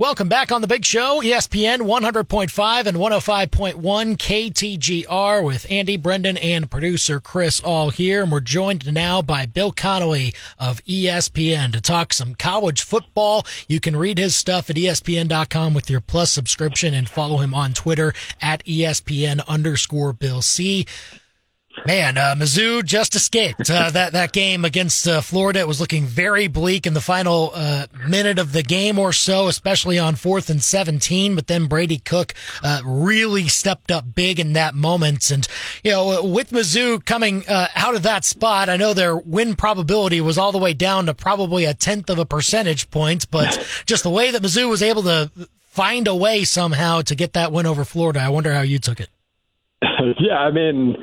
Welcome back on the big show, ESPN 100.5 and 105.1 KTGR with Andy Brendan and producer Chris all here. And we're joined now by Bill Connelly of ESPN to talk some college football. You can read his stuff at ESPN.com with your plus subscription and follow him on Twitter at ESPN underscore Bill C. Man, uh, Mizzou just escaped uh, that that game against uh, Florida. It was looking very bleak in the final uh, minute of the game or so, especially on fourth and seventeen. But then Brady Cook uh, really stepped up big in that moment, and you know, with Mizzou coming uh, out of that spot, I know their win probability was all the way down to probably a tenth of a percentage point. But just the way that Mizzou was able to find a way somehow to get that win over Florida, I wonder how you took it. yeah, I mean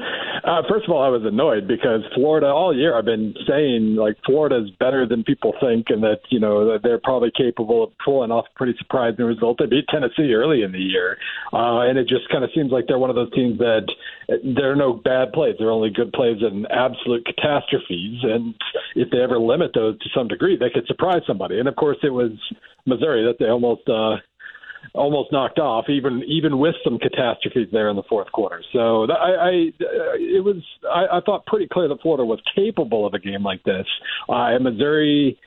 uh, first of all, I was annoyed because Florida all year I've been saying like Florida's better than people think, and that you know that they're probably capable of pulling off a pretty surprising result. They beat Tennessee early in the year, uh, and it just kind of seems like they're one of those teams that there are no bad plays. they're only good plays and absolute catastrophes. And if they ever limit those to some degree, they could surprise somebody. And of course, it was Missouri that they almost. Uh, almost knocked off, even even with some catastrophes there in the fourth quarter. So I, I it was I, I thought pretty clear that Florida was capable of a game like this. Uh, and Missouri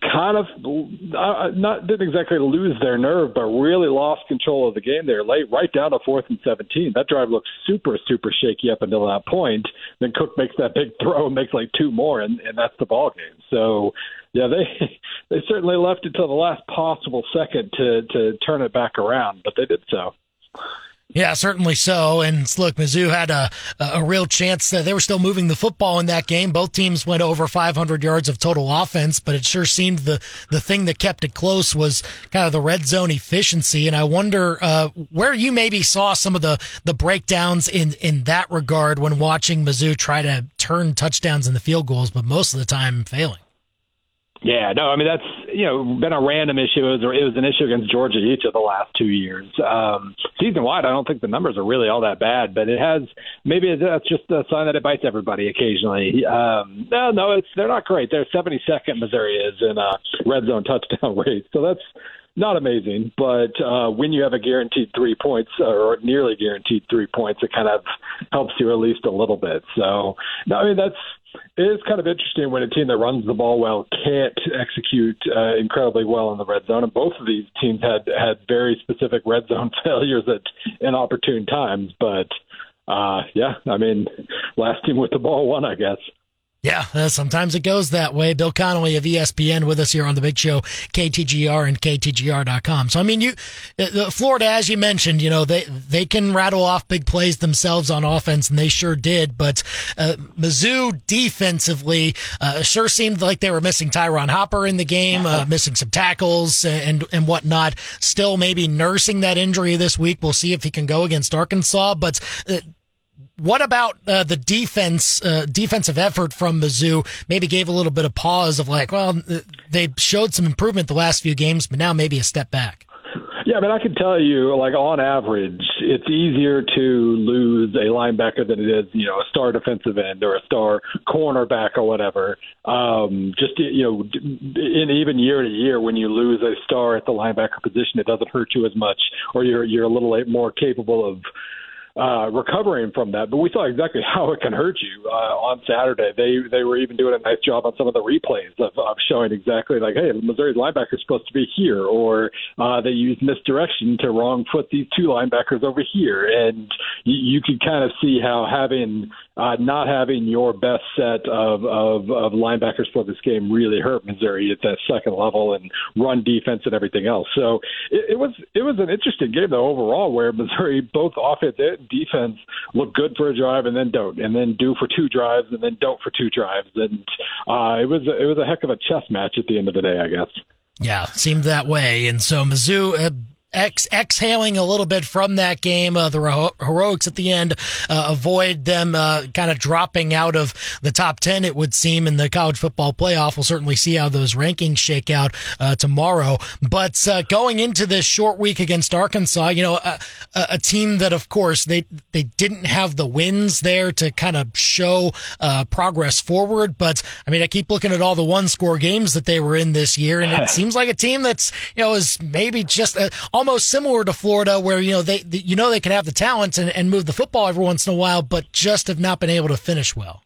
kind of uh, not didn't exactly lose their nerve, but really lost control of the game there late, right down to fourth and seventeen. That drive looked super super shaky up until that point. Then Cook makes that big throw and makes like two more, and, and that's the ball game. So yeah, they they certainly left it the last possible second to to turn it back around, but they did so. Yeah, certainly so. And look, Mizzou had a a real chance. That they were still moving the football in that game. Both teams went over 500 yards of total offense, but it sure seemed the the thing that kept it close was kind of the red zone efficiency. And I wonder uh, where you maybe saw some of the the breakdowns in in that regard when watching Mizzou try to turn touchdowns into field goals, but most of the time failing. Yeah, no, I mean that's you know been a random issue. It was, it was an issue against Georgia each of the last two years. Um, season wide, I don't think the numbers are really all that bad, but it has maybe that's just a sign that it bites everybody occasionally. Um, no, no, it's they're not great. They're 72nd Missouri is in a red zone touchdown rate, so that's not amazing, but uh, when you have a guaranteed three points or nearly guaranteed three points, it kind of helps you at least a little bit. So, no, I mean that's it is kind of interesting when a team that runs the ball well can't execute uh, incredibly well in the red zone. And both of these teams had had very specific red zone failures at inopportune times. But uh, yeah, I mean, last team with the ball won, I guess. Yeah, uh, sometimes it goes that way. Bill Connelly of ESPN with us here on the big show, KTGR and KTGR.com. So, I mean, you, uh, Florida, as you mentioned, you know, they, they can rattle off big plays themselves on offense, and they sure did. But uh, Mizzou defensively uh, sure seemed like they were missing Ty'Ron Hopper in the game, uh, missing some tackles and, and whatnot. Still maybe nursing that injury this week. We'll see if he can go against Arkansas. But uh, what about uh, the defense, uh, defensive effort from Mizzou? Maybe gave a little bit of pause of like, well, they showed some improvement the last few games, but now maybe a step back. Yeah, but I can tell you, like on average, it's easier to lose a linebacker than it is, you know, a star defensive end or a star cornerback or whatever. Um, just you know, in even year to year, when you lose a star at the linebacker position, it doesn't hurt you as much, or you're you're a little more capable of uh, recovering from that. But we saw exactly how it can hurt you uh, on Saturday. They they were even doing a nice job on some of the replays of, of showing exactly like, hey, Missouri's linebacker is supposed to be here, or uh, they used misdirection to wrong foot these two linebackers over here, and you, you could kind of see how having uh, not having your best set of, of, of linebackers for this game really hurt Missouri at that second level and run defense and everything else. So it, it was it was an interesting game though overall, where Missouri both offense and defense look good for a drive and then don't, and then do for two drives and then don't for two drives, and uh, it was it was a heck of a chess match at the end of the day, I guess. Yeah, seemed that way, and so Mizzou. Uh, ex- exhaling a little bit from that game. Uh, the hero- heroics at the end uh, avoid them uh, kind of dropping out of the top 10, it would seem, in the college football playoff. We'll certainly see how those rankings shake out uh, tomorrow. But uh, going into this short week against Arkansas, you know, a, a, team that, of course, they, they didn't have the wins there to kind of show uh, progress forward. But I mean, I keep looking at all the one score games that they were in this year, and it seems like a team that's, you know, is maybe just almost similar to Florida, where you know they, you know they can have the talent and, and move the football every once in a while, but just have not been able to finish well.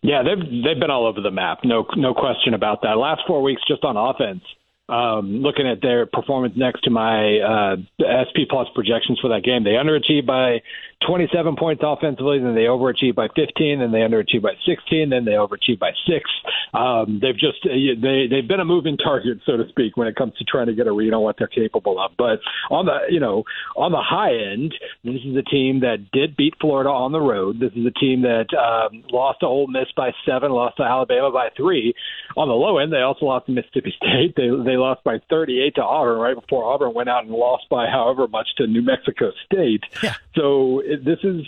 Yeah, they've they've been all over the map. No no question about that. Last four weeks just on offense. Um, looking at their performance next to my uh, SP Plus projections for that game, they underachieved by 27 points offensively, then they overachieved by 15, then they underachieved by 16, then they overachieved by six. Um, they've just they they've been a moving target, so to speak, when it comes to trying to get a read on what they're capable of. But on the you know on the high end, this is a team that did beat Florida on the road. This is a team that um, lost to Ole Miss by seven, lost to Alabama by three. On the low end, they also lost to Mississippi State. They they lost by 38 to Auburn right before Auburn went out and lost by however much to New Mexico State. Yeah. So this is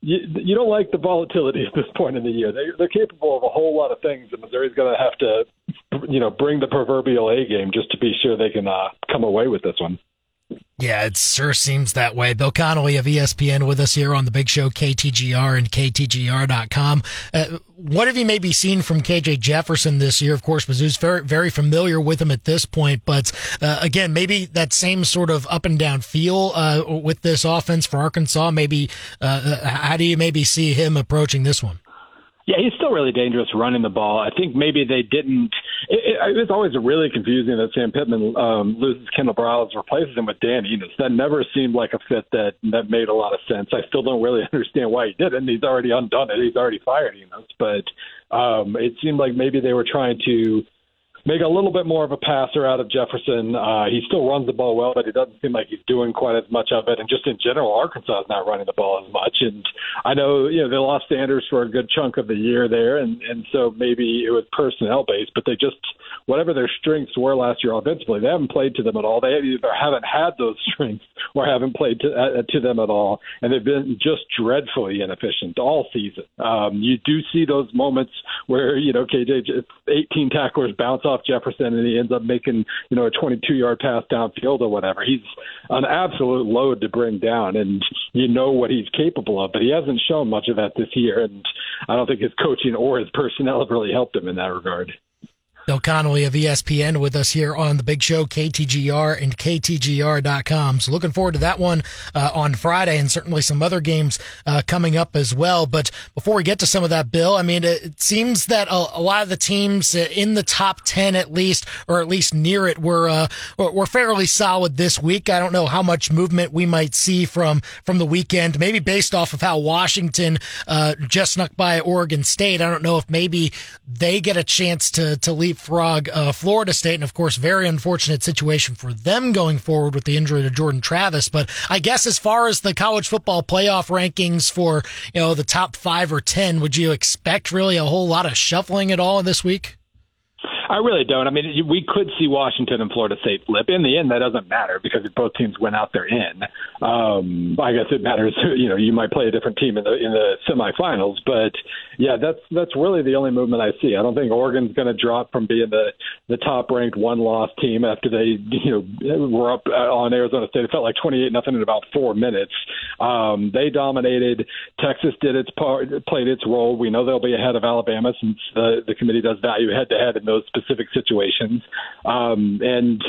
you, you don't like the volatility at this point in the year. They, they're capable of a whole lot of things, and Missouri's going to have to, you know, bring the proverbial A game just to be sure they can uh, come away with this one. Yeah, it sure seems that way. Bill Connelly of ESPN with us here on the big show, KTGR and KTGR.com. Uh, what have you maybe seen from KJ Jefferson this year? Of course, Mizzou's very, very familiar with him at this point, but uh, again, maybe that same sort of up and down feel uh, with this offense for Arkansas. Maybe, uh, uh, how do you maybe see him approaching this one? Yeah, he's still really dangerous running the ball. I think maybe they didn't. It, it, it was always really confusing that Sam Pittman um, loses Kendal Briles, replaces him with Dan Enos. That never seemed like a fit that that made a lot of sense. I still don't really understand why he did it. And he's already undone it. He's already fired Enos, but um, it seemed like maybe they were trying to make a little bit more of a passer out of Jefferson. Uh, he still runs the ball well, but it doesn't seem like he's doing quite as much of it. And just in general, Arkansas is not running the ball as much. And I know you know they lost Sanders for a good chunk of the year there, and and so maybe it was personnel based, but they just whatever their strengths were last year offensively, they haven't played to them at all. They either haven't had those strengths or haven't played to uh, to them at all, and they've been just dreadfully inefficient all season. Um, you do see those moments where you know KJ 18 tacklers bounce off off Jefferson and he ends up making, you know, a 22 yard pass downfield or whatever. He's an absolute load to bring down, and you know what he's capable of, but he hasn't shown much of that this year. And I don't think his coaching or his personnel have really helped him in that regard. Bill Connelly of ESPN with us here on the big show, KTGR and KTGR.com. So looking forward to that one uh, on Friday and certainly some other games uh, coming up as well. But before we get to some of that, Bill, I mean, it, it seems that a, a, lot of the teams in the top 10 at least, or at least near it, were, uh, were fairly solid this week. I don't know how much movement we might see from, from the weekend, maybe based off of how Washington uh, just snuck by Oregon State. I don't know if maybe they get a chance to, to leave leapfrog uh, Florida State, and of course, very unfortunate situation for them going forward with the injury to Jordan Travis. But I guess as far as the college football playoff rankings for you know the top five or ten, would you expect really a whole lot of shuffling at all this week? I really don't. I mean, we could see Washington and Florida State flip. In the end, that doesn't matter because if both teams went out, they're in. Um, I guess it matters. You know, you might play a different team in the in the semifinals, but yeah, that's that's really the only movement I see. I don't think Oregon's going to drop from being the the top ranked one loss team after they you know were up uh, on Arizona State. It felt like twenty eight nothing in about four minutes. Um, they dominated. Texas did its part, played its role. We know they'll be ahead of Alabama since the the committee does value head to head in those specific situations. Um, and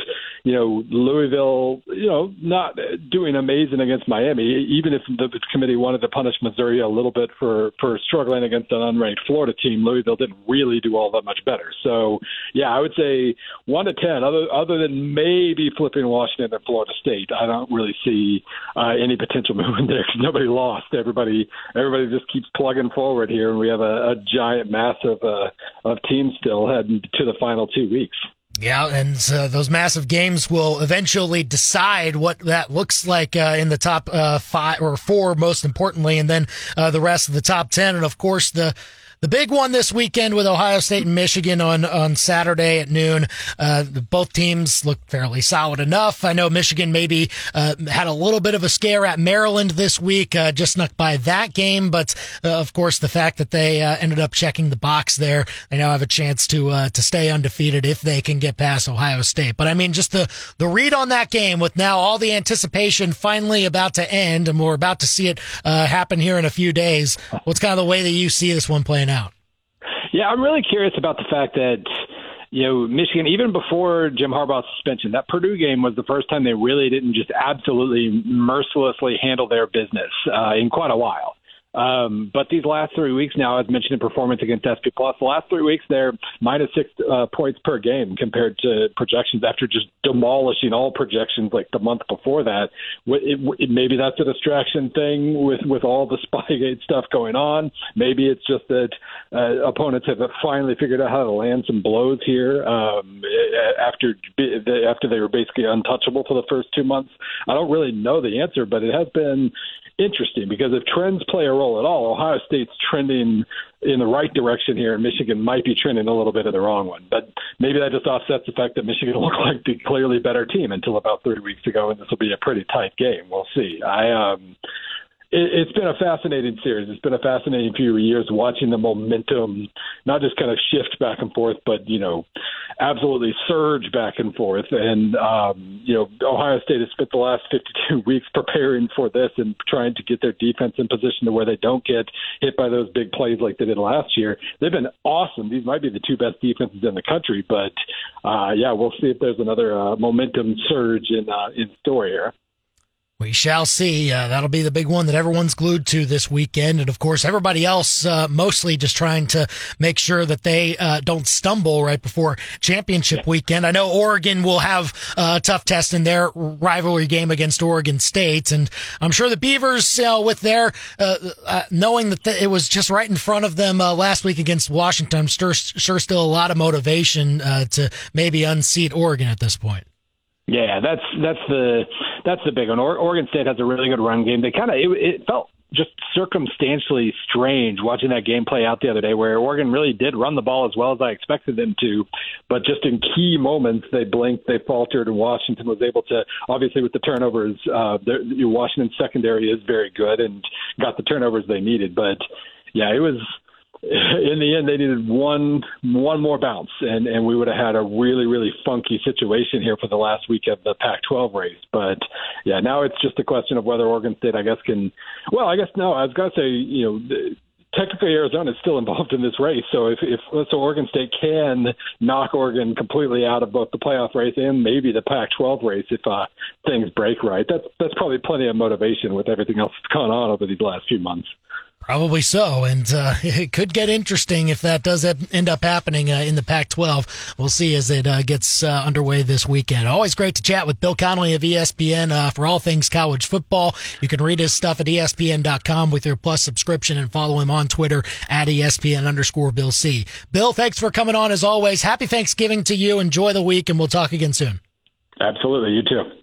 you know, Louisville, you know, not doing amazing against Miami. Even if the committee wanted to punish Missouri a little bit for for struggling against an unranked Florida team, Louisville didn't really do all that much better. So, yeah, I would say one to ten. Other other than maybe flipping Washington and Florida State, I don't really see uh, any potential movement there nobody lost. Everybody everybody just keeps plugging forward here, and we have a, a giant mass of uh, of teams still heading to the final two weeks. Yeah, and uh, those massive games will eventually decide what that looks like uh, in the top uh, five or four, most importantly, and then uh, the rest of the top ten. And of course, the The big one this weekend with Ohio State and Michigan on, on Saturday at noon. Uh, both teams look fairly solid enough. I know Michigan maybe uh, had a little bit of a scare at Maryland this week, uh, just snuck by that game. But uh, of course, the fact that they uh, ended up checking the box there, they now have a chance to uh, to stay undefeated if they can get past Ohio State. But I mean, just the the read on that game with now all the anticipation finally about to end, and we're about to see it happen here in a few days. What's kind of the way that you see this one playing? out. Yeah, I'm really curious about the fact that you know, Michigan, even before Jim Harbaugh's suspension, that Purdue game was the first time they really didn't just absolutely mercilessly handle their business uh, in quite a while. Um, but these last three weeks now, as mentioned in performance against SP Plus, the last three weeks they're minus six uh, points per game compared to projections after just demolishing all projections like the month before that. It, it, maybe that's a distraction thing with with all the Spygate stuff going on. Maybe it's just that uh, opponents have finally figured out how to land some blows here um, after after they were basically untouchable for the first two months. I don't really know the answer, but it has been interesting because if trends play a role at all, Ohio State's trending in the right direction here, and Michigan might be trending a little bit in the wrong one. But maybe that just offsets the fact that Michigan looked like the clearly better team until about three weeks ago, and this will be a pretty tight game. We'll see. I um, it, has been a fascinating series. It's been a fascinating few years watching the momentum not just kind of shift back and forth, but you know, absolutely surge back and forth. And um, you know, Ohio State has spent the last 52 weeks preparing for this and trying to get their defense in position to where they don't get hit by those big plays like they did last year. They've been awesome. These might be the two best defenses in the country, but uh, yeah, we'll see if there's another uh, momentum surge in uh, in store here. We shall see. Uh, that'll be the big one that everyone's glued to this weekend. And of course, everybody else, uh, mostly just trying to make sure that they uh, don't stumble right before championship weekend. I know Oregon will have a tough test in their rivalry game against Oregon State. And I'm sure the Beavers, with their, uh, uh, knowing that it was just right in front of them uh, last week against Washington, I'm sure, sure still a lot of motivation to maybe unseat Oregon at this point. Yeah, that's that's the that's the big one. Oregon State has a really good run game. They kind of it, it felt just circumstantially strange watching that game play out the other day, where Oregon really did run the ball as well as I expected them to, but just in key moments they blinked, they faltered, and Washington was able to. Obviously, with the turnovers, uh, Washington's secondary is very good and got the turnovers they needed, but yeah, it was in the end, they needed one one more bounce, and and we would have had a really really funky situation here for the last week of the Pac-12 race. But yeah, now it's just a question of whether Oregon State, I guess, can. Well, I guess no. I was to say, you know. Technically, Arizona is still involved in this race. So if, if so, Oregon State can knock Oregon completely out of both the playoff race and maybe the Pac-12 race if uh, things break right. That's that's probably plenty of motivation with everything else that's gone on over these last few months. Probably so, and uh, it could get interesting if that does end up happening uh, in the Pac-12. We'll see as it uh, gets uh, underway this weekend. Always great to chat with Bill Connelly of ESPN uh, for all things college football. You can read his stuff at ESPN.com with your Plus subscription and follow him on Twitter at ESPN underscore Bill C. Bill, thanks for coming on as always. Happy Thanksgiving to you. Enjoy the week, and we'll talk again soon. Absolutely, you too.